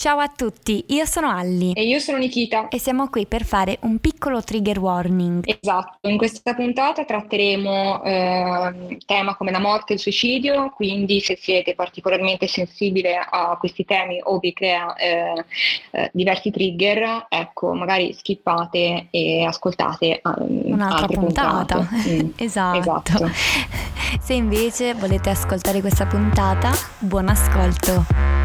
Ciao a tutti, io sono Alli. E io sono Nikita. E siamo qui per fare un piccolo trigger warning. Esatto, in questa puntata tratteremo eh, tema come la morte e il suicidio, quindi se siete particolarmente sensibili a questi temi o vi crea eh, eh, diversi trigger, ecco, magari skippate e ascoltate um, un'altra puntata. Mm. esatto. esatto. Se invece volete ascoltare questa puntata, buon ascolto.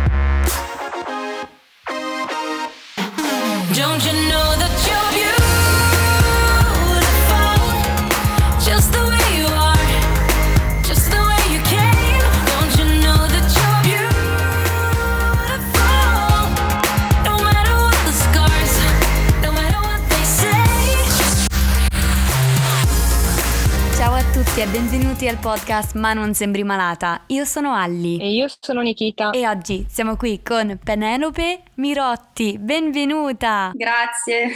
E benvenuti al podcast Ma non sembri malata. Io sono Alli. E io sono Nikita. E oggi siamo qui con Penelope Mirotti. Benvenuta! Grazie.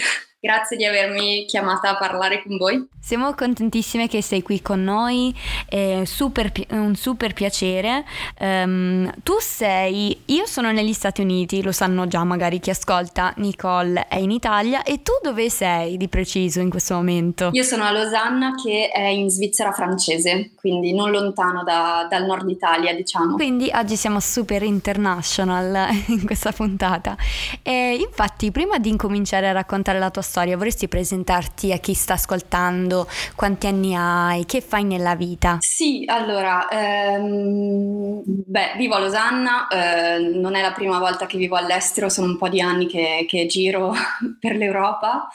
Grazie di avermi chiamata a parlare con voi. Siamo contentissime che sei qui con noi, è super, un super piacere. Um, tu sei, io sono negli Stati Uniti, lo sanno già magari chi ascolta, Nicole è in Italia e tu dove sei di preciso in questo momento? Io sono a Losanna che è in Svizzera francese, quindi non lontano da, dal nord Italia diciamo. Quindi oggi siamo super international in questa puntata. E infatti prima di incominciare a raccontare la tua storia, vorresti presentarti a chi sta ascoltando? Quanti anni hai? Che fai nella vita? Sì, allora, ehm, beh, vivo a Losanna, eh, non è la prima volta che vivo all'estero, sono un po' di anni che, che giro per l'Europa.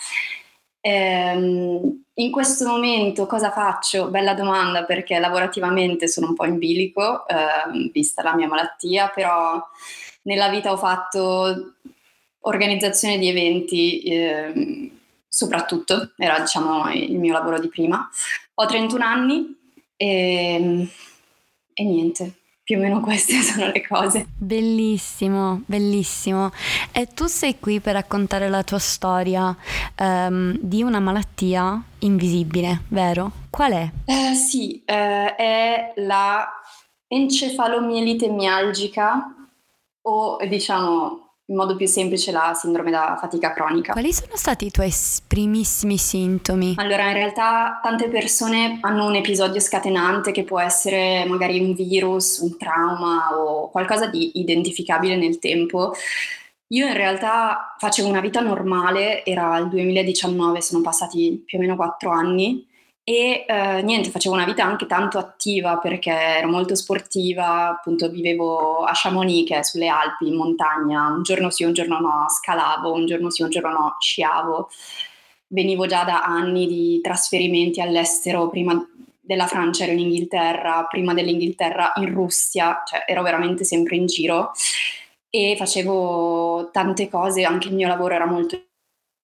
Ehm, in questo momento cosa faccio? Bella domanda perché lavorativamente sono un po' in bilico, eh, vista la mia malattia, però nella vita ho fatto organizzazione di eventi eh, soprattutto, era diciamo il mio lavoro di prima. Ho 31 anni e, e niente, più o meno queste sono le cose. Bellissimo, bellissimo. E tu sei qui per raccontare la tua storia um, di una malattia invisibile, vero? Qual è? Eh, sì, eh, è la encefalomielite mialgica o diciamo in modo più semplice la sindrome da fatica cronica. Quali sono stati i tuoi primissimi sintomi? Allora, in realtà tante persone hanno un episodio scatenante che può essere magari un virus, un trauma o qualcosa di identificabile nel tempo. Io in realtà facevo una vita normale, era il 2019, sono passati più o meno quattro anni e eh, niente, facevo una vita anche tanto attiva perché ero molto sportiva, appunto vivevo a Chamonix che è sulle Alpi, in montagna, un giorno sì, un giorno no, scalavo, un giorno sì, un giorno no, sciavo. Venivo già da anni di trasferimenti all'estero, prima della Francia ero in Inghilterra, prima dell'Inghilterra in Russia, cioè ero veramente sempre in giro e facevo tante cose, anche il mio lavoro era molto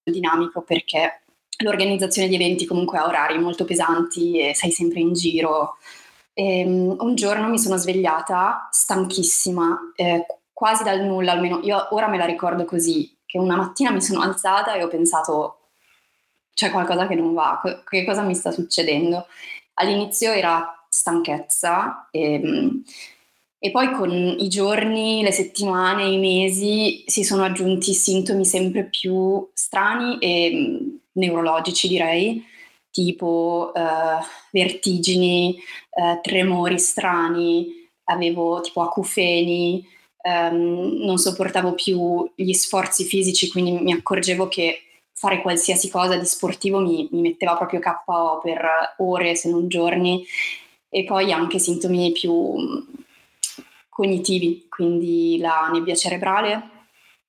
dinamico perché l'organizzazione di eventi comunque ha orari molto pesanti e sei sempre in giro. E, um, un giorno mi sono svegliata stanchissima, eh, quasi dal nulla, almeno io ora me la ricordo così, che una mattina mi sono alzata e ho pensato c'è qualcosa che non va, che cosa mi sta succedendo? All'inizio era stanchezza e, mm, e poi con i giorni, le settimane, i mesi si sono aggiunti sintomi sempre più strani e neurologici direi, tipo eh, vertigini, eh, tremori strani, avevo tipo acufeni, ehm, non sopportavo più gli sforzi fisici, quindi mi accorgevo che fare qualsiasi cosa di sportivo mi, mi metteva proprio KO per ore se non giorni e poi anche sintomi più cognitivi, quindi la nebbia cerebrale,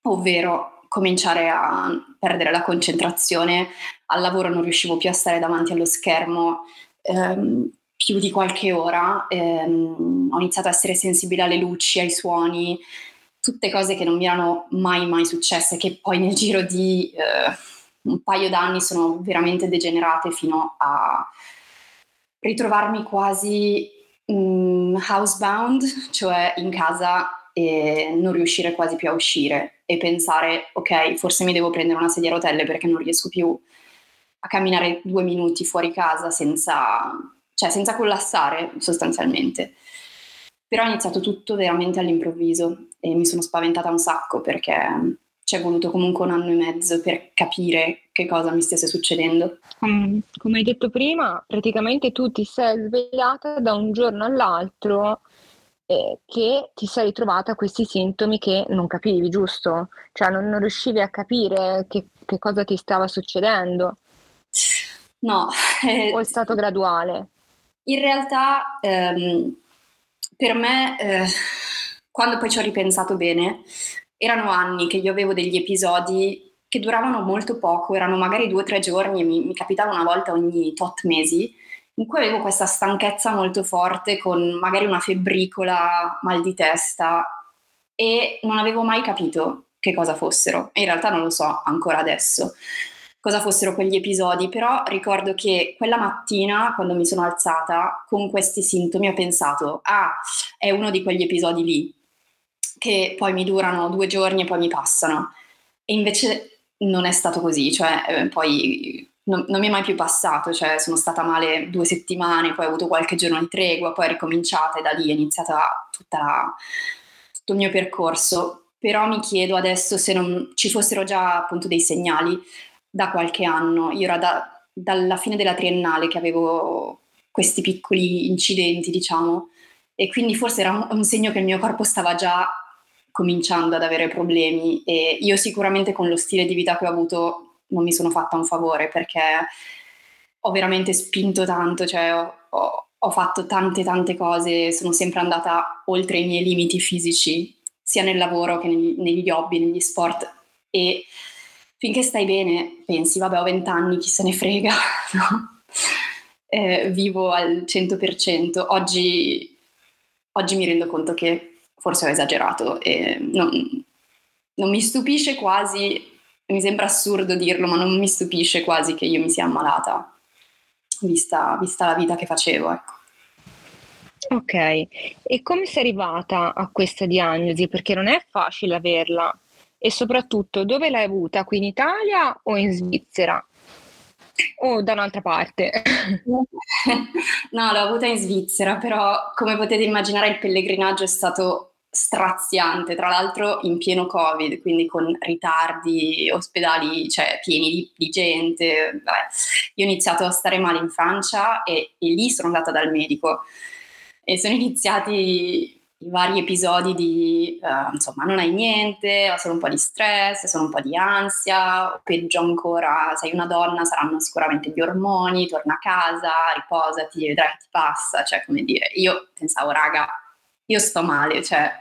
ovvero cominciare a perdere la concentrazione, al lavoro non riuscivo più a stare davanti allo schermo ehm, più di qualche ora, ehm, ho iniziato a essere sensibile alle luci, ai suoni, tutte cose che non mi erano mai mai successe, che poi nel giro di eh, un paio d'anni sono veramente degenerate fino a ritrovarmi quasi mm, housebound, cioè in casa e non riuscire quasi più a uscire e pensare ok forse mi devo prendere una sedia a rotelle perché non riesco più a camminare due minuti fuori casa senza, cioè senza collassare sostanzialmente. Però è iniziato tutto veramente all'improvviso e mi sono spaventata un sacco perché ci è voluto comunque un anno e mezzo per capire che cosa mi stesse succedendo. Come hai detto prima, praticamente tu ti sei svegliata da un giorno all'altro eh, che ti sei ritrovata questi sintomi che non capivi, giusto? Cioè non, non riuscivi a capire che, che, cosa ti stava succedendo. No. Eh, o è stato graduale? In realtà ehm, per me, eh, quando poi ci ho ripensato bene, erano anni che io avevo degli episodi che duravano molto poco, erano magari due o tre giorni, mi, mi capitava una volta ogni tot mesi, in cui avevo questa stanchezza molto forte con magari una febbricola, mal di testa e non avevo mai capito che cosa fossero. In realtà non lo so ancora adesso cosa fossero quegli episodi, però ricordo che quella mattina quando mi sono alzata con questi sintomi ho pensato, ah, è uno di quegli episodi lì che poi mi durano due giorni e poi mi passano. E invece non è stato così, cioè eh, poi non, non, mi è mai più passato, cioè sono stata male due settimane, poi ho avuto qualche giorno di tregua, poi è ricominciata e da lì è iniziata la, tutto il mio percorso. Però mi chiedo adesso se non ci fossero già appunto dei segnali da qualche anno. Io era da, dalla fine della triennale che avevo questi piccoli incidenti, diciamo, e quindi forse era un, un segno che il mio corpo stava già cominciando ad avere problemi e io sicuramente con lo stile di vita che ho avuto non mi sono fatta un favore perché ho veramente spinto tanto, cioè ho, ho, ho fatto tante tante cose, sono sempre andata oltre i miei limiti fisici, sia nel lavoro che negli, negli hobby, negli sport e finché stai bene pensi, vabbè ho vent'anni, chi se ne frega, no? eh, vivo al 100%, oggi, oggi mi rendo conto che forse ho esagerato e non, non mi stupisce quasi mi sembra assurdo dirlo, ma non mi stupisce quasi che io mi sia ammalata, vista, vista la vita che facevo. Ecco. Ok, e come sei arrivata a questa diagnosi? Perché non è facile averla. E soprattutto, dove l'hai avuta? Qui in Italia o in Svizzera? O da un'altra parte? no, l'ho avuta in Svizzera, però come potete immaginare il pellegrinaggio è stato straziante, tra l'altro in pieno Covid, quindi con ritardi, ospedali cioè, pieni di, di gente. Vabbè. Io ho iniziato a stare male in Francia e, e, lì sono andata dal medico e sono iniziati i vari episodi di uh, insomma non hai niente, ho solo un po' di stress, solo un po' di ansia, peggio ancora sei una donna, saranno sicuramente gli ormoni, torna a casa, riposati, vedrai che ti passa, cioè come dire, io pensavo raga io sto male, cioè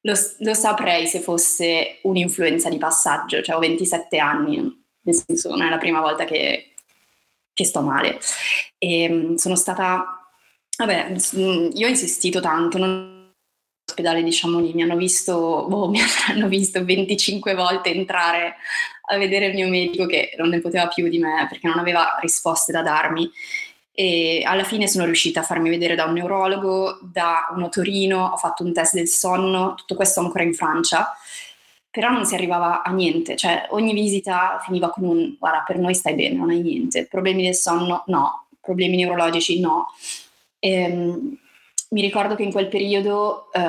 lo, lo, saprei se fosse un'influenza di passaggio, cioè ho 27 anni, nel senso non è la prima volta che, che sto male. E ehm, sono stata, vabbè, io ho insistito tanto, non ospedale diciamo lì, mi hanno visto, boh, mi hanno visto 25 volte entrare a vedere il mio medico che non ne poteva più di me perché non aveva risposte da darmi e alla fine sono riuscita a farmi vedere da un neurologo, da un otorino, ho fatto un test del sonno, tutto questo ancora in Francia, però non si arrivava a niente, cioè ogni visita finiva con un guarda per noi stai bene, non hai niente, problemi del sonno no, problemi neurologici no. Ehm, mi ricordo che in quel periodo eh,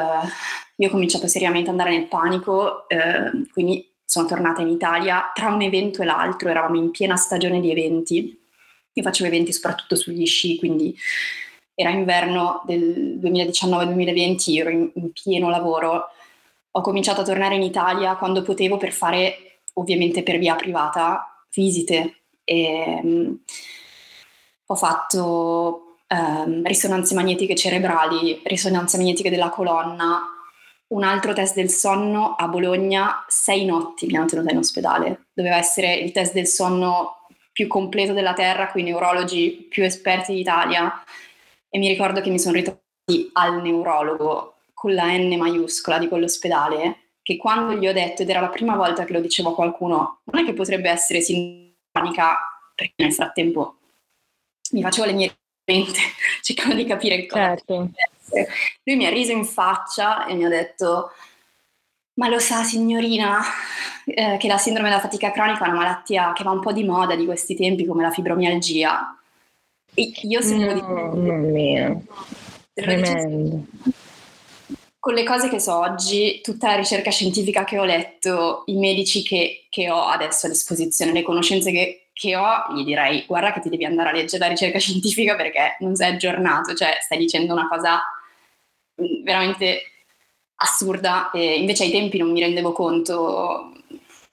io ho cominciato seriamente ad andare nel panico, eh, quindi sono tornata in Italia, tra un evento e l'altro eravamo in piena stagione di eventi io facevo eventi soprattutto sugli sci, quindi era inverno del 2019-2020, ero in, in pieno lavoro. Ho cominciato a tornare in Italia quando potevo per fare, ovviamente per via privata, visite. E, um, ho fatto um, risonanze magnetiche cerebrali, risonanze magnetiche della colonna, un altro test del sonno a Bologna, sei notti mi hanno tenuta in ospedale. Doveva essere il test del sonno più completo della Terra, con i neurologi più esperti d'Italia e mi ricordo che mi sono ritrovati al neurologo con la N maiuscola di quell'ospedale che quando gli ho detto, ed era la prima volta che lo dicevo a qualcuno, non è che potrebbe essere sintonica, perché nel frattempo mi facevo le mie mente cercando di capire cosa certo. Lui mi ha riso in faccia e mi ha detto ma lo sa signorina eh, che la sindrome della fatica cronica è una malattia che va un po' di moda di questi tempi come la fibromialgia. E io se no, di... Mamma mia, tremendo. con le cose che so oggi, tutta la ricerca scientifica che ho letto, i medici che, che ho adesso a disposizione, le conoscenze che, che, ho, gli direi guarda che ti devi andare a leggere la ricerca scientifica perché non sei aggiornato, cioè stai dicendo una cosa mm, veramente assurda e invece ai tempi non mi rendevo conto,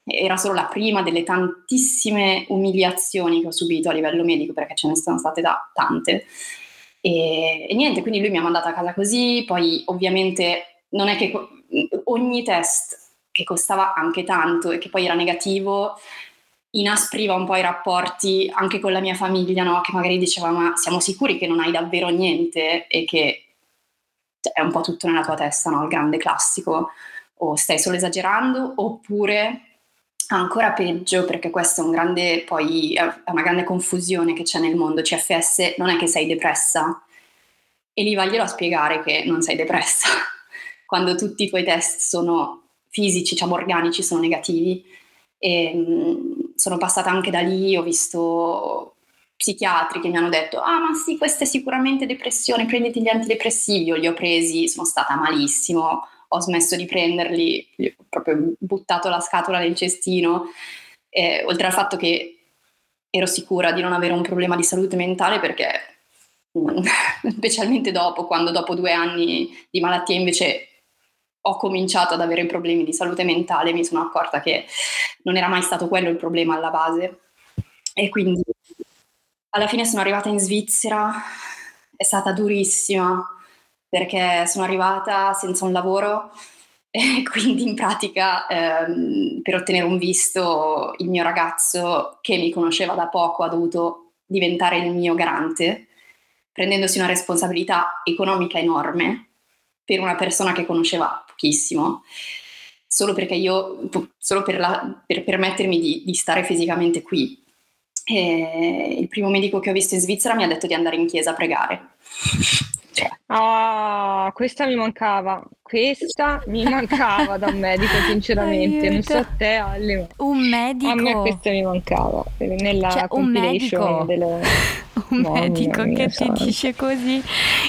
era solo la prima delle tantissime umiliazioni che ho subito a livello medico perché ce ne sono state da tante. E, e, niente, quindi lui mi ha mandato a casa così, poi ovviamente non è che ogni test che costava anche tanto e che poi era negativo inaspriva un po' i rapporti anche con la mia famiglia, no? che magari diceva ma siamo sicuri che non hai davvero niente e che è un po' tutto nella tua testa, no? il grande classico, o stai solo esagerando oppure ancora peggio perché questa è un grande, poi, è una grande confusione che c'è nel mondo, CFS non è che sei depressa. E lì vaglielo a spiegare che non sei depressa. Quando tutti i tuoi test sono fisici, diciamo organici, sono negativi. E mh, sono passata anche da lì, ho visto psichiatri che mi hanno detto ah ma sì questa è sicuramente depressione, prenditi gli antidepressivi, io li ho presi, sono stata malissimo, ho smesso di prenderli, ho proprio buttato la scatola nel cestino, eh, oltre al fatto che ero sicura di non avere un problema di salute mentale perché specialmente dopo, quando dopo due anni di malattia invece ho cominciato ad avere problemi di salute mentale, mi sono accorta che non era mai stato quello il problema alla base. E quindi alla fine sono arrivata in Svizzera, è stata durissima, perché sono arrivata senza un lavoro e quindi in pratica ehm, per ottenere un visto il mio ragazzo che mi conosceva da poco ha dovuto diventare il mio garante, prendendosi una responsabilità economica enorme per una persona che conosceva pochissimo, solo perché io, solo per, la, per permettermi di, di, stare fisicamente qui. E il primo medico che ho visto in Svizzera mi ha detto di andare in chiesa a pregare. Ah, questa mi mancava, questa mi mancava da un medico, sinceramente. Non so a te, Ale. Un medico. A me questa mi mancava nella cioè, un medico. Delle... un Mamma medico mia, che sai. ti dice così.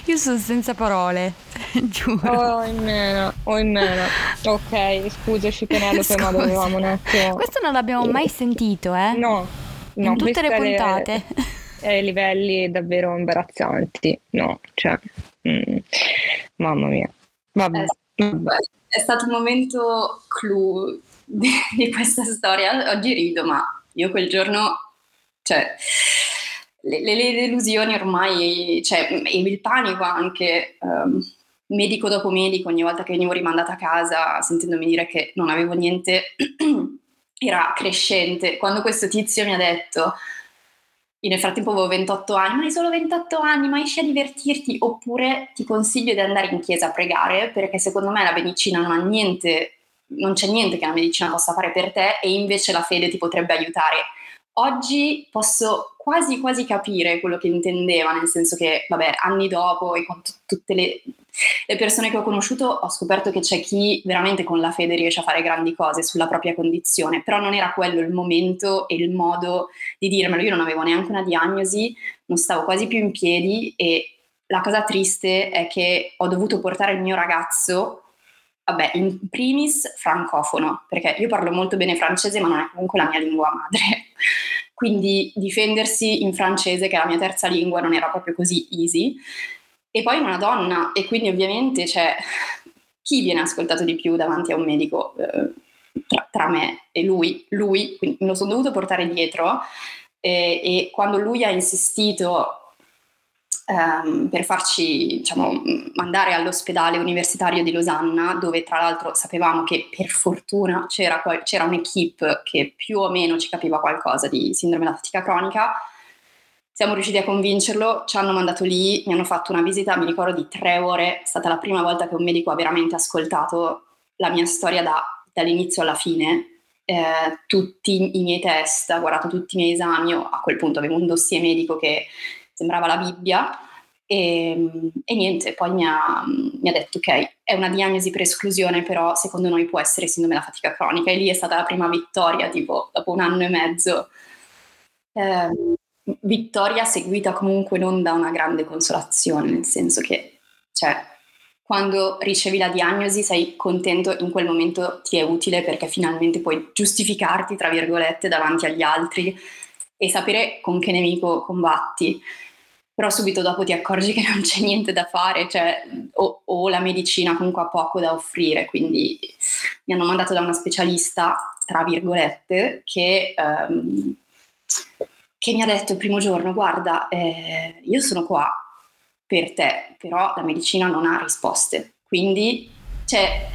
Io sono senza parole, giuro. Oh, in meno, oh, in meno. Ok, scusaci Penelope, Scusa. ma dovevamo un attimo. Questo non l'abbiamo mai sentito, eh? No. No in tutte le puntate. Le ai livelli davvero imbarazzanti, no, cioè, mm, mamma mia. Vabbè. È, è stato un momento clou di, di, questa storia, oggi rido, ma io quel giorno, cioè, le, le, le delusioni ormai, cioè, e il panico anche, um, medico dopo medico, ogni volta che venivo rimandata a casa, sentendomi dire che non avevo niente, era crescente. Quando questo tizio mi ha detto io nel frattempo avevo 28 anni, ma hai solo 28 anni, ma esci a divertirti, oppure ti consiglio di andare in chiesa a pregare, perché secondo me la medicina non ha niente, non c'è niente che la medicina possa fare per te e invece la fede ti potrebbe aiutare. Oggi posso quasi quasi capire quello che intendeva, nel senso che, vabbè, anni dopo e con t- tutte le le persone che ho conosciuto ho scoperto che c'è chi veramente con la fede riesce a fare grandi cose sulla propria condizione, però non era quello il momento e il modo di dirmelo. Io non avevo neanche una diagnosi, non stavo quasi più in piedi e la cosa triste è che ho dovuto portare il mio ragazzo, vabbè, in primis francofono, perché io parlo molto bene francese, ma non è comunque la mia lingua madre. Quindi difendersi in francese, che è la mia terza lingua, non era proprio così easy e poi una donna e quindi ovviamente c'è chi viene ascoltato di più davanti a un medico eh, tra, tra, me e lui, lui, quindi me lo sono dovuto portare dietro eh, e quando lui ha insistito ehm, per farci diciamo, mandare all'ospedale universitario di Losanna, dove tra l'altro sapevamo che per fortuna c'era, c'era un'equipe che più o meno ci capiva qualcosa di sindrome da fatica cronica, siamo riusciti a convincerlo, ci hanno mandato lì, mi hanno fatto una visita, mi ricordo di tre ore, è stata la prima volta che un medico ha veramente ascoltato la mia storia da, dall'inizio alla fine, eh, tutti i miei test, ha guardato tutti i miei esami, io a quel punto avevo un dossier medico che sembrava la Bibbia e, e niente, poi mi ha, mi ha, detto ok, è una diagnosi per esclusione, però secondo noi può essere sindrome della fatica cronica e lì è stata la prima vittoria, tipo dopo un anno e mezzo. Eh, vittoria seguita comunque non da una grande consolazione, nel senso che, cioè, quando ricevi la diagnosi sei contento, in quel momento ti è utile perché finalmente puoi giustificarti, tra virgolette, davanti agli altri e sapere con che nemico combatti. Però subito dopo ti accorgi che non c'è niente da fare, cioè, o, o la medicina comunque ha poco da offrire, quindi mi hanno mandato da una specialista, tra virgolette, che... Um, che mi ha detto il primo giorno, guarda, eh, io sono qua per te, però la medicina non ha risposte. Quindi, cioè,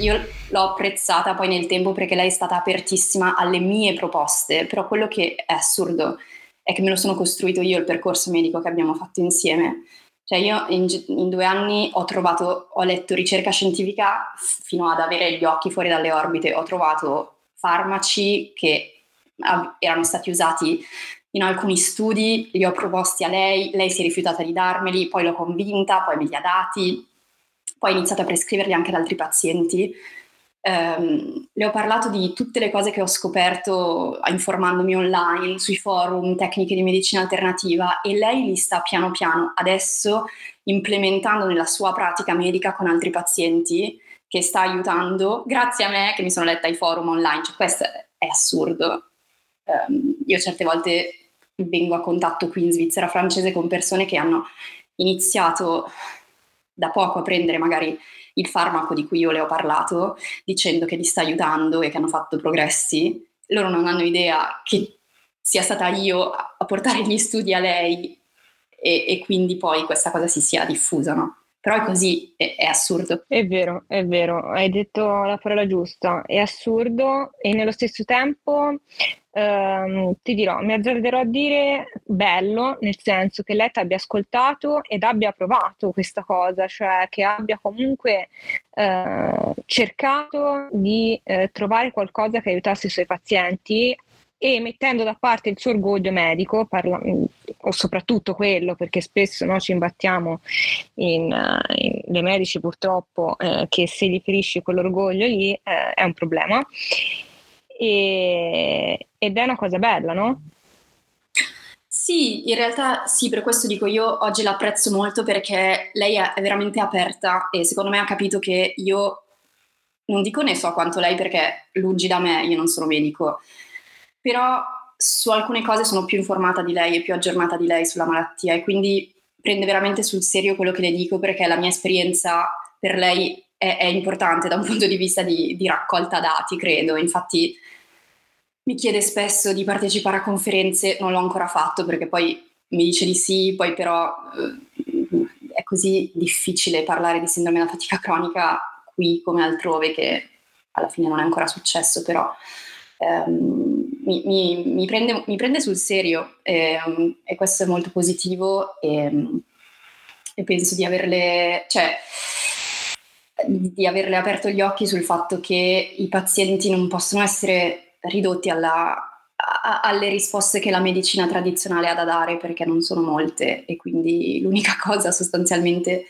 io l'ho apprezzata poi nel tempo perché lei è stata apertissima alle mie proposte, però quello che è assurdo è che me lo sono costruito io il percorso medico che abbiamo fatto insieme. Cioè io in, in due anni ho trovato, ho letto ricerca scientifica fino ad avere gli occhi fuori dalle orbite, ho trovato farmaci che erano stati usati in alcuni studi, li ho proposti a lei, lei si è rifiutata di darmeli, poi l'ho convinta, poi me li ha dati, poi ho iniziato a prescriverli anche ad altri pazienti. Um, le ho parlato di tutte le cose che ho scoperto informandomi online, sui forum, tecniche di medicina alternativa e lei li sta piano piano adesso implementando nella sua pratica medica con altri pazienti che sta aiutando grazie a me che mi sono letta i forum online. Cioè, questo è assurdo ehm, io certe volte vengo a contatto qui in Svizzera francese con persone che hanno iniziato da poco a prendere magari il farmaco di cui io le ho parlato, dicendo che li sta aiutando e che hanno fatto progressi. Loro non hanno idea che sia stata io a portare gli studi a lei e, e quindi poi questa cosa si sia diffusa, no? Però è così, è, è, assurdo. È vero, è vero, hai detto la parola giusta, è assurdo e nello stesso tempo ehm, ti dirò, mi azzarderò a dire bello, nel senso che lei ti abbia ascoltato ed abbia provato questa cosa, cioè che abbia comunque eh, cercato di eh, trovare qualcosa che aiutasse i suoi pazienti e mettendo da parte il suo orgoglio medico, parla, o soprattutto quello, perché spesso no, ci imbattiamo in, in, dei medici purtroppo eh, che se gli ferisci quell'orgoglio lì eh, è un problema. E, ed è una cosa bella, no? Sì, in realtà sì, per questo dico io oggi l'apprezzo molto perché lei è veramente aperta e secondo me ha capito che io non dico ne so quanto lei perché lungi da me, io non sono medico, però su alcune cose sono più informata di lei e più aggiornata di lei sulla malattia e quindi prende veramente sul serio quello che le dico perché la mia esperienza per lei è, è importante da un punto di vista di, di, raccolta dati, credo. Infatti mi chiede spesso di partecipare a conferenze, non l'ho ancora fatto perché poi mi dice di sì, poi però eh, è così difficile parlare di sindrome da fatica cronica qui come altrove che alla fine non è ancora successo, però ehm, mi, mi, mi, prende, mi, prende, sul serio ehm, e questo è molto positivo e, e penso di averle, cioè, di averle aperto gli occhi sul fatto che i pazienti non possono essere ridotti alla, a, alle risposte che la medicina tradizionale ha da dare perché non sono molte e quindi l'unica cosa sostanzialmente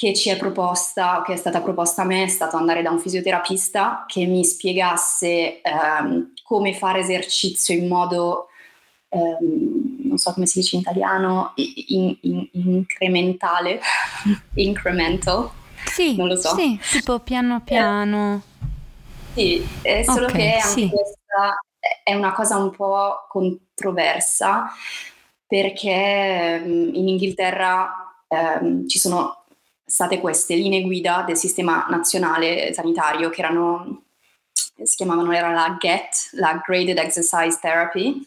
che ci è proposta, che è stata proposta a me, è stato andare da un fisioterapista che mi spiegasse ehm, come fare esercizio in modo, ehm, non so come si dice in italiano, in, in, incrementale, incremental. Sì, non lo so. Sì, tipo piano piano. Eh, sì, è solo okay, che anche sì. questa è una cosa un po' controversa perché mm, in Inghilterra ehm, ci sono state queste linee guida del sistema nazionale sanitario che erano, si chiamavano, era la GET, la Graded Exercise Therapy,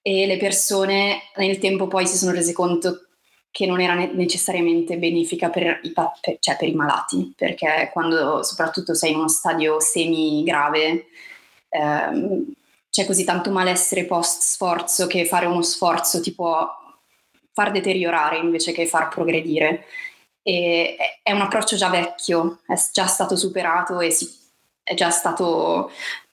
e le persone nel tempo poi si sono rese conto che non era necessariamente benefica per i, per, cioè per i malati, perché quando soprattutto sei in uno stadio semi-grave ehm, c'è così tanto malessere post sforzo che fare uno sforzo ti può far deteriorare invece che far progredire. E è un approccio già vecchio, è già stato superato e si, è già stato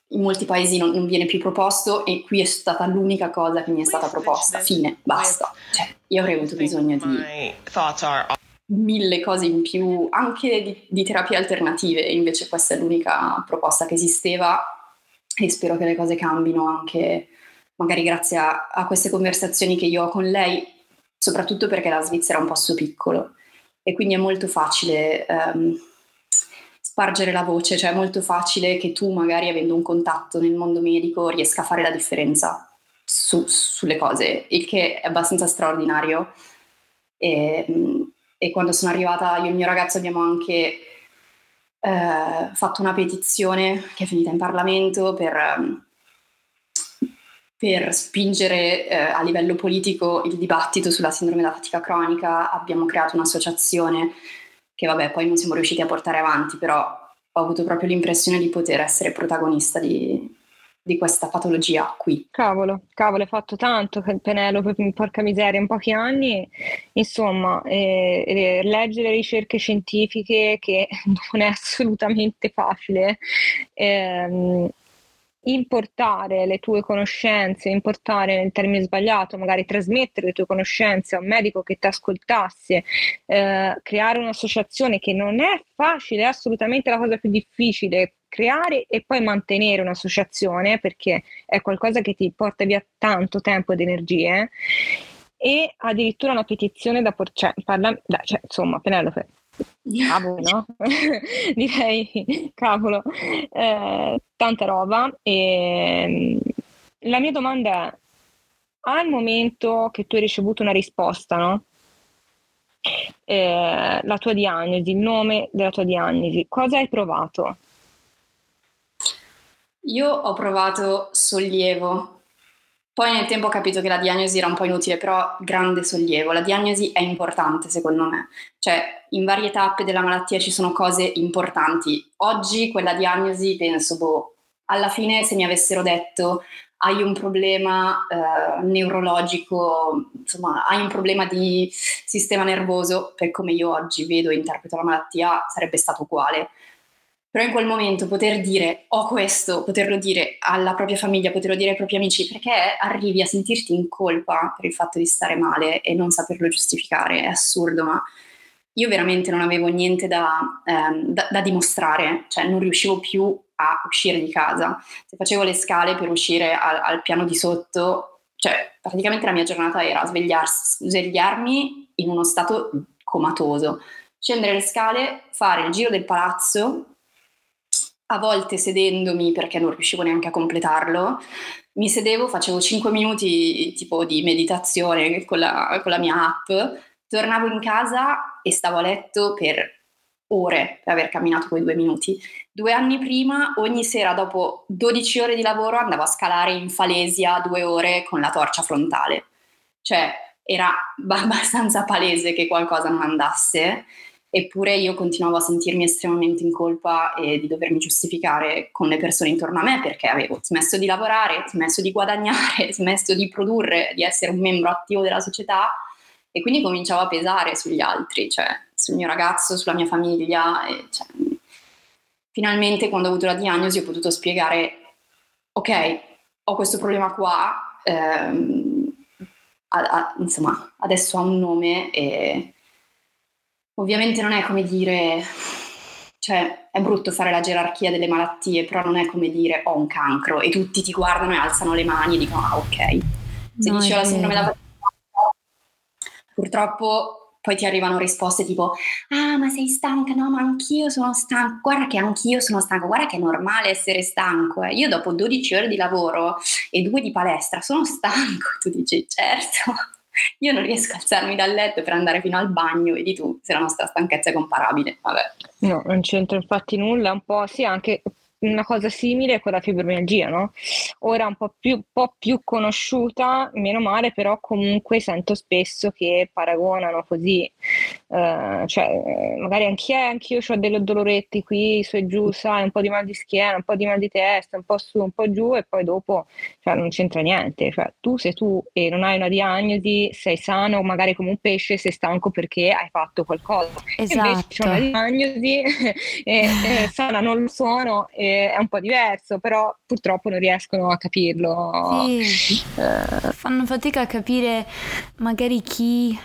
in molti paesi non, non, viene più proposto e qui è stata l'unica cosa che mi è stata proposta. Fine, basta. Cioè, io avrei avuto bisogno di mille cose in più, anche di, di terapie alternative, invece questa è l'unica proposta che esisteva e spero che le cose cambino anche magari grazie a, a queste conversazioni che io ho con lei, soprattutto perché la Svizzera è un posto piccolo e quindi è molto facile um, spargere la voce, cioè è molto facile che tu magari avendo un contatto nel mondo medico riesca a fare la differenza su, sulle cose, il che è abbastanza straordinario. E, e, quando sono arrivata io e il mio ragazzo abbiamo anche eh, fatto una petizione che è finita in Parlamento per, per spingere eh, a livello politico il dibattito sulla sindrome da fatica cronica. Abbiamo creato un'associazione che vabbè poi non siamo riusciti a portare avanti, però ho avuto proprio l'impressione di poter essere protagonista di, di questa patologia qui. Cavolo, cavolo, hai fatto tanto Penelope, porca miseria, in pochi anni, insomma, eh, eh, leggere ricerche scientifiche che non è assolutamente facile. Eh, importare le tue conoscenze, importare nel termine sbagliato, magari trasmettere le tue conoscenze a un medico che ti ascoltasse, eh, creare un'associazione che non è facile, è assolutamente la cosa più difficile, creare e poi mantenere un'associazione perché è qualcosa che ti porta via tanto tempo ed energie e addirittura una petizione da portare, cioè, parla, cioè, insomma, Penelope, cavolo, no? Direi, cavolo, eh, tanta roba. E, mm, la mia domanda è, al momento che tu hai ricevuto una risposta, no? Eh, la tua diagnosi, il nome della tua diagnosi, cosa hai provato? Io ho provato sollievo, poi nel tempo ho capito che la diagnosi era un po' inutile, però grande sollievo. La diagnosi è importante secondo me, cioè in varie tappe della malattia ci sono cose importanti. Oggi quella diagnosi penso, boh, alla fine se mi avessero detto hai un problema eh, neurologico, insomma hai un problema di sistema nervoso, per come io oggi vedo e interpreto la malattia, sarebbe stato uguale però in quel momento poter dire ho questo, poterlo dire alla propria famiglia, poterlo dire ai propri amici, perché arrivi a sentirti in colpa per il fatto di stare male e non saperlo giustificare, è assurdo, ma io veramente non avevo niente da, ehm, da, da dimostrare, cioè non riuscivo più a uscire di casa. Se facevo le scale per uscire al, al piano di sotto, cioè praticamente la mia giornata era svegliarmi in uno stato comatoso, scendere le scale, fare il giro del palazzo a volte sedendomi perché non riuscivo neanche a completarlo, mi sedevo, facevo 5 minuti tipo di meditazione con la, con la mia app, tornavo in casa e stavo a letto per ore per aver camminato quei due minuti. Due anni prima, ogni sera dopo 12 ore di lavoro andavo a scalare in Falesia due ore con la torcia frontale. Cioè era abbastanza palese che qualcosa non andasse eppure io continuavo a sentirmi estremamente in colpa e di dovermi giustificare con le persone intorno a me perché avevo smesso di lavorare, smesso di guadagnare, smesso di produrre, di essere un membro attivo della società e quindi cominciavo a pesare sugli altri, cioè sul mio ragazzo, sulla mia famiglia. E, cioè, finalmente quando ho avuto la diagnosi ho potuto spiegare, ok, ho questo problema qua, ehm, a, a, insomma adesso ha un nome e Ovviamente non è come dire, cioè è brutto fare la gerarchia delle malattie, però non è come dire ho un cancro e tutti ti guardano e alzano le mani e dicono ah ok. Se no, dici ho la sindrome da purtroppo poi ti arrivano risposte tipo ah ma sei stanca, no ma anch'io sono stanco, guarda che anch'io sono stanco, guarda che è normale essere stanco. Eh. Io dopo 12 ore di lavoro e due di palestra sono stanco, tu dici certo io non riesco a alzarmi dal letto per andare fino al bagno, vedi tu se la nostra stanchezza è comparabile. Vabbè. No, non c'entra infatti nulla, un po' sì, anche una cosa simile con la fibromialgia, no? Ora un po' più, po più conosciuta, meno male, però comunque sento spesso che paragonano così, eh, cioè magari anch'io, anch'io ho delle doloretti qui, su e giù, sai, un po' di mal di schiena, un po' di mal di testa, un po' su, un po' giù e poi dopo cioè, non c'entra niente, cioè tu sei tu e non hai una diagnosi, sei sano, magari come un pesce, sei stanco perché hai fatto qualcosa. Esatto. Invece ho una diagnosi e, e sana non lo sono e è un po' diverso, però purtroppo non riescono a capirlo. Sì, uh, fanno fatica a capire magari chi...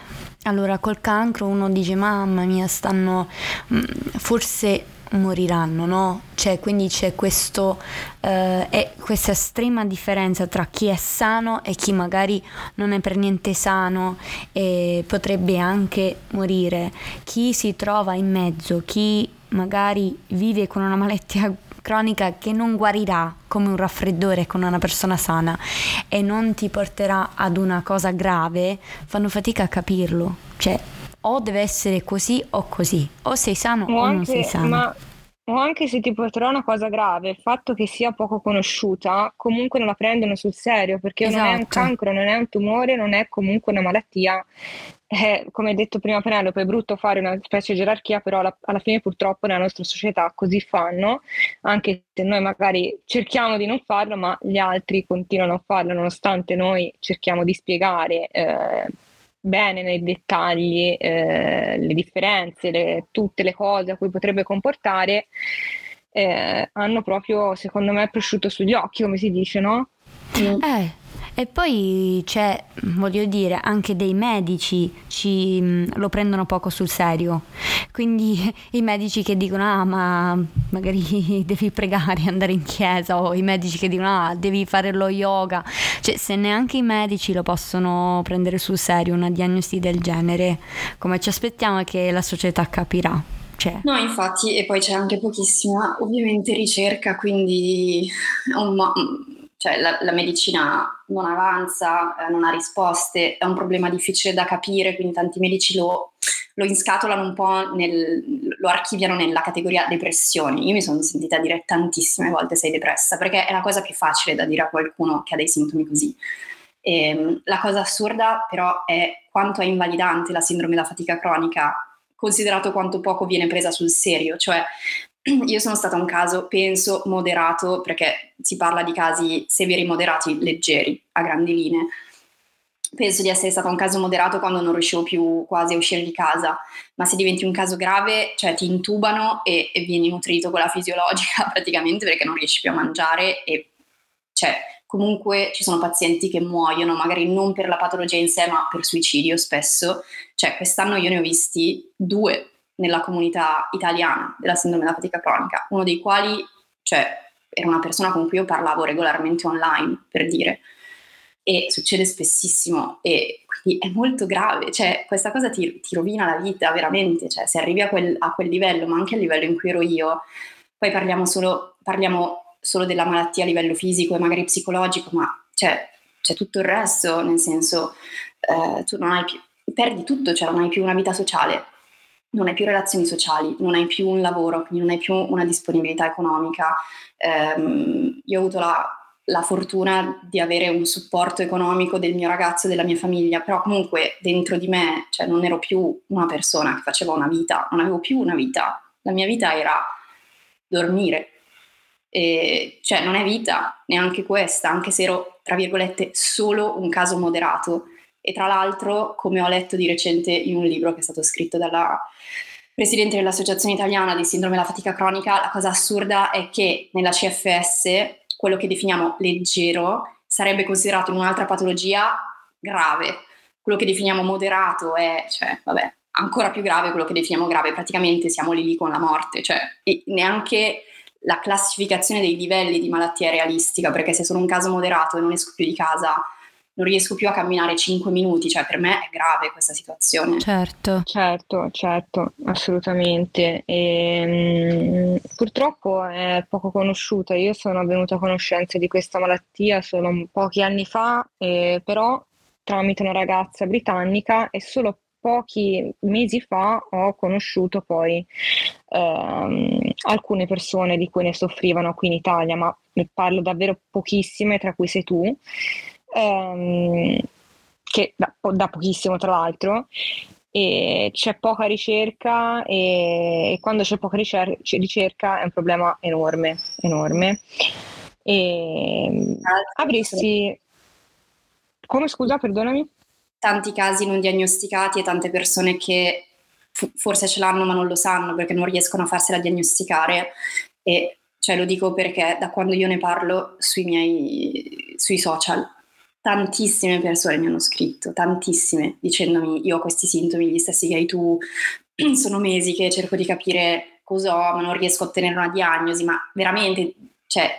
Allora, col cancro uno dice, mamma mia, stanno... Mm, forse moriranno, no? Cioè, quindi c'è questo, eh, questa estrema differenza tra chi è sano e chi magari non è per niente sano e potrebbe anche morire. Chi si trova in mezzo, chi magari vive con una malattia cronica che non guarirà come un raffreddore con una persona sana e non ti porterà ad una cosa grave, fanno fatica a capirlo. Cioè, o deve essere così o così, o sei sano o, o anche, non sei sano. Ma o anche se ti porterà una cosa grave, il fatto che sia poco conosciuta, comunque non la prendono sul serio, perché esatto. non è un esatto. cancro, non è un tumore, non è comunque una malattia. Eh, come detto prima Penelope, è brutto fare una specie di gerarchia, però alla, alla, fine purtroppo nella nostra società così fanno, anche se noi magari cerchiamo di non farlo, ma gli altri continuano a farlo, nonostante noi cerchiamo di spiegare. Eh, bene nei dettagli eh, le differenze, le, tutte le cose a cui potrebbe comportare, eh, hanno proprio, secondo me, prosciutto sugli occhi, come si dice, no? Eh, e poi c'è, voglio dire, anche dei medici ci, mm, lo prendono poco sul serio. Quindi i medici che dicono ah ma magari devi pregare, andare in chiesa o i medici che dicono ah devi fare lo yoga. Cioè se neanche i medici lo possono prendere sul serio una diagnosi del genere, come ci aspettiamo che la società capirà. Cioè. No, infatti, e poi c'è anche pochissima, ovviamente, ricerca, quindi un, cioè la, la, medicina non avanza, eh, non ha risposte, è un problema difficile da capire, quindi tanti medici lo, lo inscatolano un po', nel, lo archiviano nella categoria depressioni. Io mi sono sentita dire tantissime volte sei depressa, perché è la cosa più facile da dire a qualcuno che ha dei sintomi così. E, ehm, la cosa assurda però è quanto è invalidante la sindrome da fatica cronica considerato quanto poco viene presa sul serio, cioè io sono stata un caso, penso, moderato, perché si parla di casi severi, moderati, leggeri, a grandi linee. Penso di essere stato un caso moderato quando non riuscivo più quasi a uscire di casa, ma se diventi un caso grave, cioè ti intubano e, e vieni nutrito con la fisiologica praticamente perché non riesci più a mangiare e cioè comunque ci sono pazienti che muoiono, magari non per la patologia in sé, ma per suicidio spesso. Cioè quest'anno io ne ho visti due nella comunità italiana della sindrome della fatica cronica, uno dei quali, cioè, era una persona con cui io parlavo regolarmente online, per dire, e succede spessissimo e quindi è molto grave, cioè questa cosa ti, ti rovina la vita veramente, cioè se arrivi a quel, a quel, livello, ma anche al livello in cui ero io, poi parliamo solo, parliamo solo della malattia a livello fisico e magari psicologico, ma cioè, c'è tutto il resto, nel senso eh, tu non hai più, perdi tutto, cioè non hai più una vita sociale, non hai più relazioni sociali, non hai più un lavoro, quindi non hai più una disponibilità economica. Um, io ho avuto la, la, fortuna di avere un supporto economico del mio ragazzo e della mia famiglia, però comunque dentro di me, cioè non ero più una persona che faceva una vita, non avevo più una vita. La mia vita era dormire. E, cioè non è vita neanche questa, anche se ero, tra virgolette, solo un caso moderato e tra l'altro, come ho letto di recente in un libro che è stato scritto dalla presidente dell'Associazione Italiana di Sindrome della Fatica Cronica, la cosa assurda è che nella CFS quello che definiamo leggero sarebbe considerato in un'altra patologia grave. Quello che definiamo moderato è, cioè, vabbè, ancora più grave quello che definiamo grave, praticamente siamo lì lì con la morte, cioè neanche la classificazione dei livelli di malattia realistica, perché se sono un caso moderato e non esco più di casa non riesco più a camminare 5 minuti, cioè per me è grave questa situazione. Certo, certo, certo, assolutamente. E, mh, mm, purtroppo è poco conosciuta, io sono venuta a conoscenza di questa malattia solo pochi anni fa, eh, però tramite una ragazza britannica e solo pochi mesi fa ho conosciuto poi ehm, alcune persone di cui ne soffrivano qui in Italia, ma ne parlo davvero pochissime, tra cui sei tu ehm, che da, da, pochissimo tra l'altro, e c'è poca ricerca e, e quando c'è poca ricerca, ricerca, è un problema enorme, enorme. E avresti... Come scusa, perdonami? Tanti casi non diagnosticati e tante persone che forse ce l'hanno ma non lo sanno perché non riescono a farsela diagnosticare e cioè lo dico perché da quando io ne parlo sui miei sui social tantissime persone mi hanno scritto, tantissime, dicendomi io ho questi sintomi, gli stessi che hai tu, sono mesi che cerco di capire qualcosa, ma non riesco a ottenere una diagnosi, ma veramente, cioè,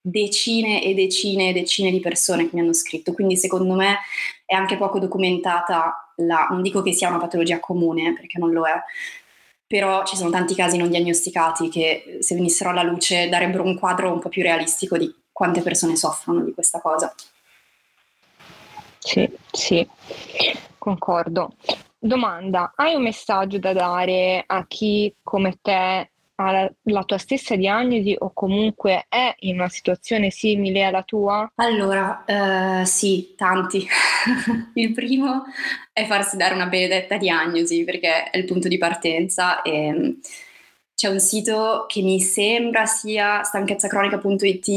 decine e decine e decine di persone che mi hanno scritto, quindi secondo me è anche poco documentata la, non dico che sia una patologia comune, perché non lo è, però ci sono tanti casi non diagnosticati che se venissero alla luce darebbero un quadro un po' più realistico di quante persone soffrono di questa cosa. Sì, sì, concordo. Domanda, hai un messaggio da dare a chi come te ha la, tua stessa diagnosi o comunque è in una situazione simile alla tua? Allora, uh, sì, tanti. il primo è farsi dare una benedetta diagnosi perché è il punto di partenza e c'è un sito che mi sembra sia stanchezzacronica.it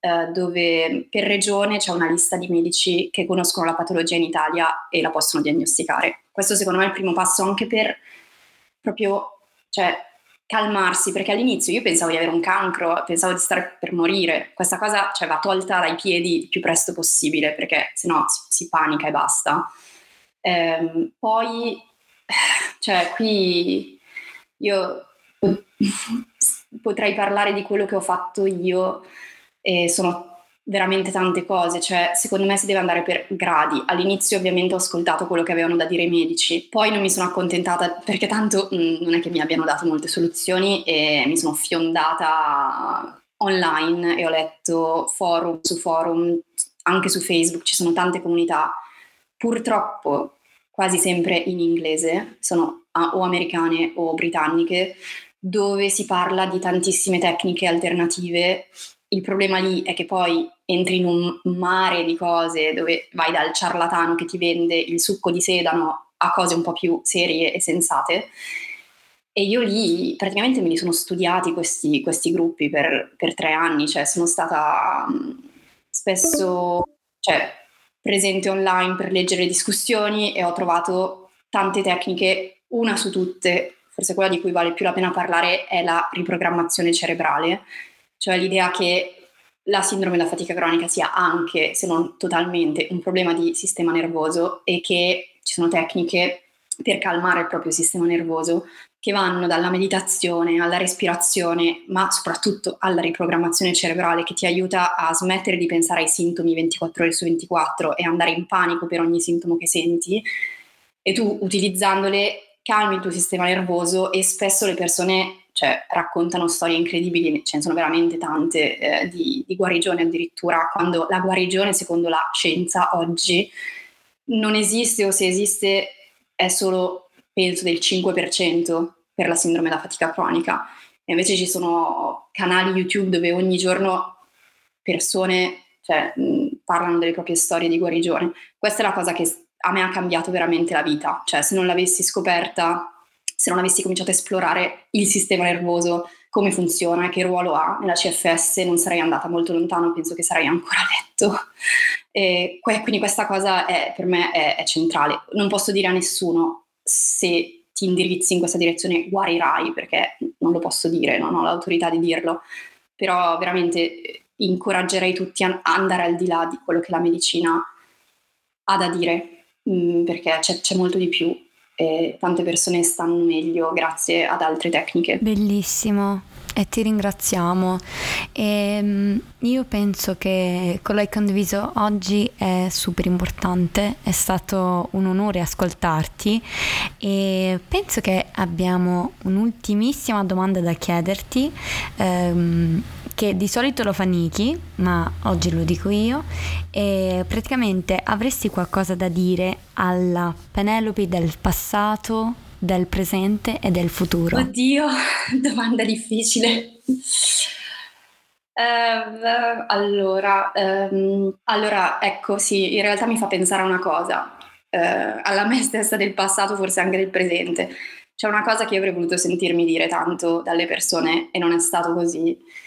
eh, dove per regione c'è una lista di medici che conoscono la patologia in Italia e la possono diagnosticare. Questo secondo me è il primo passo anche per proprio cioè, calmarsi, perché all'inizio io pensavo di avere un cancro, pensavo di stare per morire. Questa cosa cioè, va tolta dai piedi il più presto possibile perché sennò si, si panica e basta. Ehm, poi, cioè, qui io potrei parlare di quello che ho fatto io e sono veramente tante cose, cioè secondo me si deve andare per gradi. All'inizio ovviamente ho ascoltato quello che avevano da dire i medici, poi non mi sono accontentata perché tanto mh, mm, non è che mi abbiano dato molte soluzioni e mi sono fiondata online e ho letto forum su forum, anche su Facebook ci sono tante comunità, purtroppo quasi sempre in inglese, sono o americane o britanniche, dove si parla di tantissime tecniche alternative. Il problema lì è che poi entri in un mare di cose dove vai dal ciarlatano che ti vende il succo di sedano a cose un po' più serie e sensate. E io lì praticamente me li sono studiati questi, questi gruppi per, per, tre anni, cioè sono stata mm, spesso cioè, presente online per leggere discussioni e ho trovato tante tecniche, una su tutte forse quella di cui vale più la pena parlare è la riprogrammazione cerebrale, cioè l'idea che la sindrome da fatica cronica sia anche, se non totalmente, un problema di sistema nervoso e che ci sono tecniche per calmare il proprio sistema nervoso che vanno dalla meditazione alla respirazione, ma soprattutto alla riprogrammazione cerebrale che ti aiuta a smettere di pensare ai sintomi 24 ore su 24 e andare in panico per ogni sintomo che senti. E tu utilizzandole calmi il tuo sistema nervoso e spesso le persone cioè, raccontano storie incredibili, ce ne sono veramente tante eh, di, di guarigione addirittura, quando la guarigione secondo la scienza oggi non esiste o se esiste è solo penso del 5% per la sindrome da fatica cronica. E invece ci sono canali YouTube dove ogni giorno persone cioè, mh, parlano delle proprie storie di guarigione. Questa è la cosa che a me ha cambiato veramente la vita, cioè se non l'avessi scoperta, se non avessi cominciato a esplorare il sistema nervoso, come funziona che ruolo ha nella CFS, non sarei andata molto lontano, penso che sarei ancora a letto. E quindi questa cosa è, per me è, è centrale. Non posso dire a nessuno se ti indirizzi in questa direzione guarirai, perché non lo posso dire, non ho l'autorità di dirlo, però veramente incoraggerei tutti a andare al di là di quello che la medicina ha da dire mm, perché c'è, c'è molto di più e tante persone stanno meglio grazie ad altre tecniche. Bellissimo e ti ringraziamo. E, um, io penso che quello che hai condiviso oggi è super importante, è stato un onore ascoltarti e penso che abbiamo un'ultimissima domanda da chiederti. Um, che di solito lo fa Niki, ma oggi lo dico io, e praticamente avresti qualcosa da dire alla Penelope del passato, del presente e del futuro? Oddio, domanda difficile. Uh, allora, um, allora, ecco, sì, in realtà mi fa pensare a una cosa, uh, alla me stessa del passato, forse anche del presente. C'è una cosa che io avrei voluto sentirmi dire tanto dalle persone e non è stato così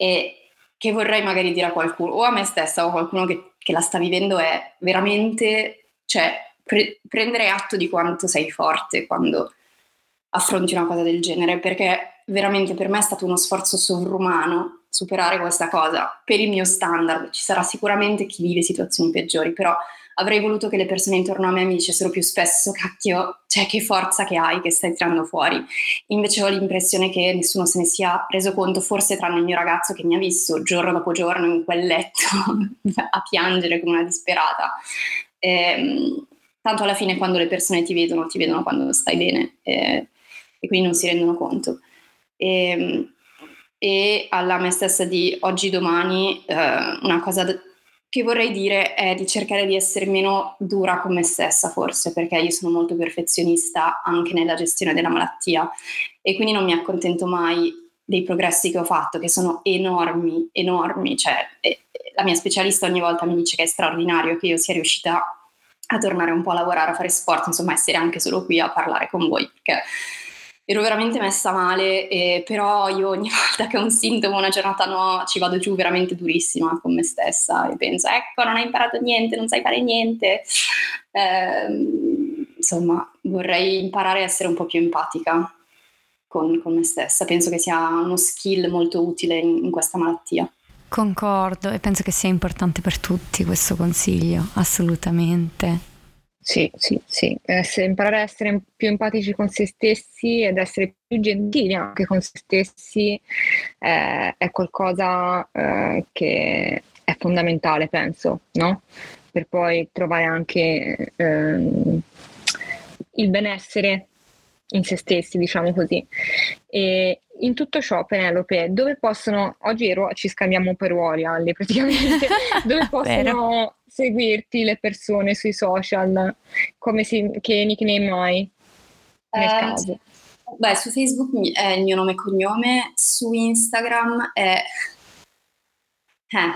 e che vorrei magari dire a qualcuno, o a me stessa o a qualcuno che, che la sta vivendo, è veramente, cioè, pre- prendere atto di quanto sei forte quando affronti una cosa del genere, perché veramente per me è stato uno sforzo sovrumano superare questa cosa per il mio standard. Ci sarà sicuramente chi vive situazioni peggiori, però avrei voluto che le persone intorno a me mi dicessero più spesso, cacchio, cioè che forza che hai, che stai tirando fuori. Invece ho l'impressione che nessuno se ne sia reso conto, forse tranne il mio ragazzo che mi ha visto giorno dopo giorno in quel letto a piangere come una disperata. Ehm, tanto alla fine quando le persone ti vedono, ti vedono quando stai bene eh, e quindi non si rendono conto. E, ehm, e alla me stessa di oggi domani eh, una cosa che vorrei dire è di cercare di essere meno dura con me stessa, forse, perché io sono molto perfezionista anche nella gestione della malattia e quindi non mi accontento mai dei progressi che ho fatto, che sono enormi, enormi. Cioè, la mia specialista ogni volta mi dice che è straordinario che io sia riuscita a tornare un po' a lavorare, a fare sport, insomma, essere anche solo qui a parlare con voi, perché ero veramente messa male, eh, però io ogni volta che ho un sintomo, una giornata no, ci vado giù veramente durissima con me stessa e penso, ecco, non hai imparato niente, non sai fare niente. Eh, insomma, vorrei imparare a essere un po' più empatica con, con me stessa. Penso che sia uno skill molto utile in, in questa malattia. Concordo e penso che sia importante per tutti questo consiglio, assolutamente. Sì, sì, sì, essere, imparare a essere più empatici con se stessi ed essere più gentili anche con se stessi eh, è qualcosa eh, che è fondamentale, penso, no? Per poi trovare anche eh, il benessere in se stessi, diciamo così. E in tutto ciò, Penelope, dove possono, oggi ero, ci scambiamo per ruoli, Ali, praticamente, dove possono seguirti le persone sui social? Come si, che nickname hai nel uh, caso? Beh, su Facebook è il mio nome e cognome, su Instagram è, eh,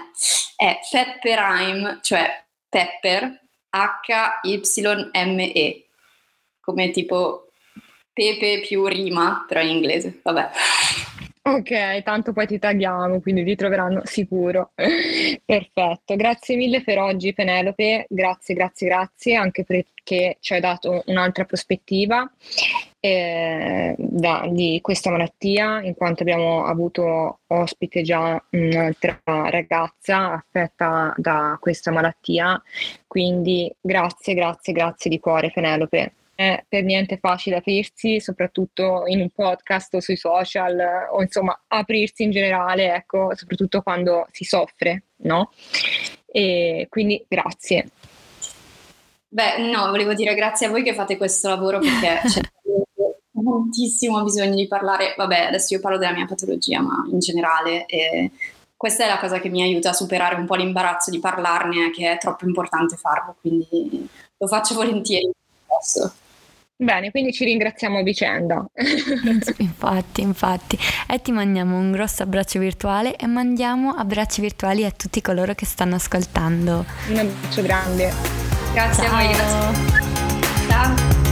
è Pepperime, cioè Pepper, H-Y-M-E, come tipo pepe più rima, però in inglese, vabbè. Ok, tanto poi ti tagliamo, quindi ti troveranno sicuro. Perfetto, grazie mille per oggi Penelope, grazie, grazie, grazie, anche perché ci hai dato un'altra prospettiva eh, da, di questa malattia, in quanto abbiamo avuto ospite già un'altra ragazza affetta da questa malattia, quindi grazie, grazie, grazie di cuore Penelope è per niente facile aprirsi, soprattutto in un podcast o sui social, o insomma aprirsi in generale, ecco, soprattutto quando si soffre, no? E quindi grazie. Beh, no, volevo dire grazie a voi che fate questo lavoro perché c'è moltissimo bisogno di parlare. Vabbè, adesso io parlo della mia patologia, ma in generale. Eh, questa è la cosa che mi aiuta a superare un po' l'imbarazzo di parlarne, che è troppo importante farlo, quindi lo faccio volentieri. Posso. Bene, quindi ci ringraziamo a vicenda. infatti, infatti. E ti mandiamo un grosso abbraccio virtuale e mandiamo abbracci virtuali a tutti coloro che stanno ascoltando. Un abbraccio grande. Grazie Ciao. a voi, grazie. Ciao.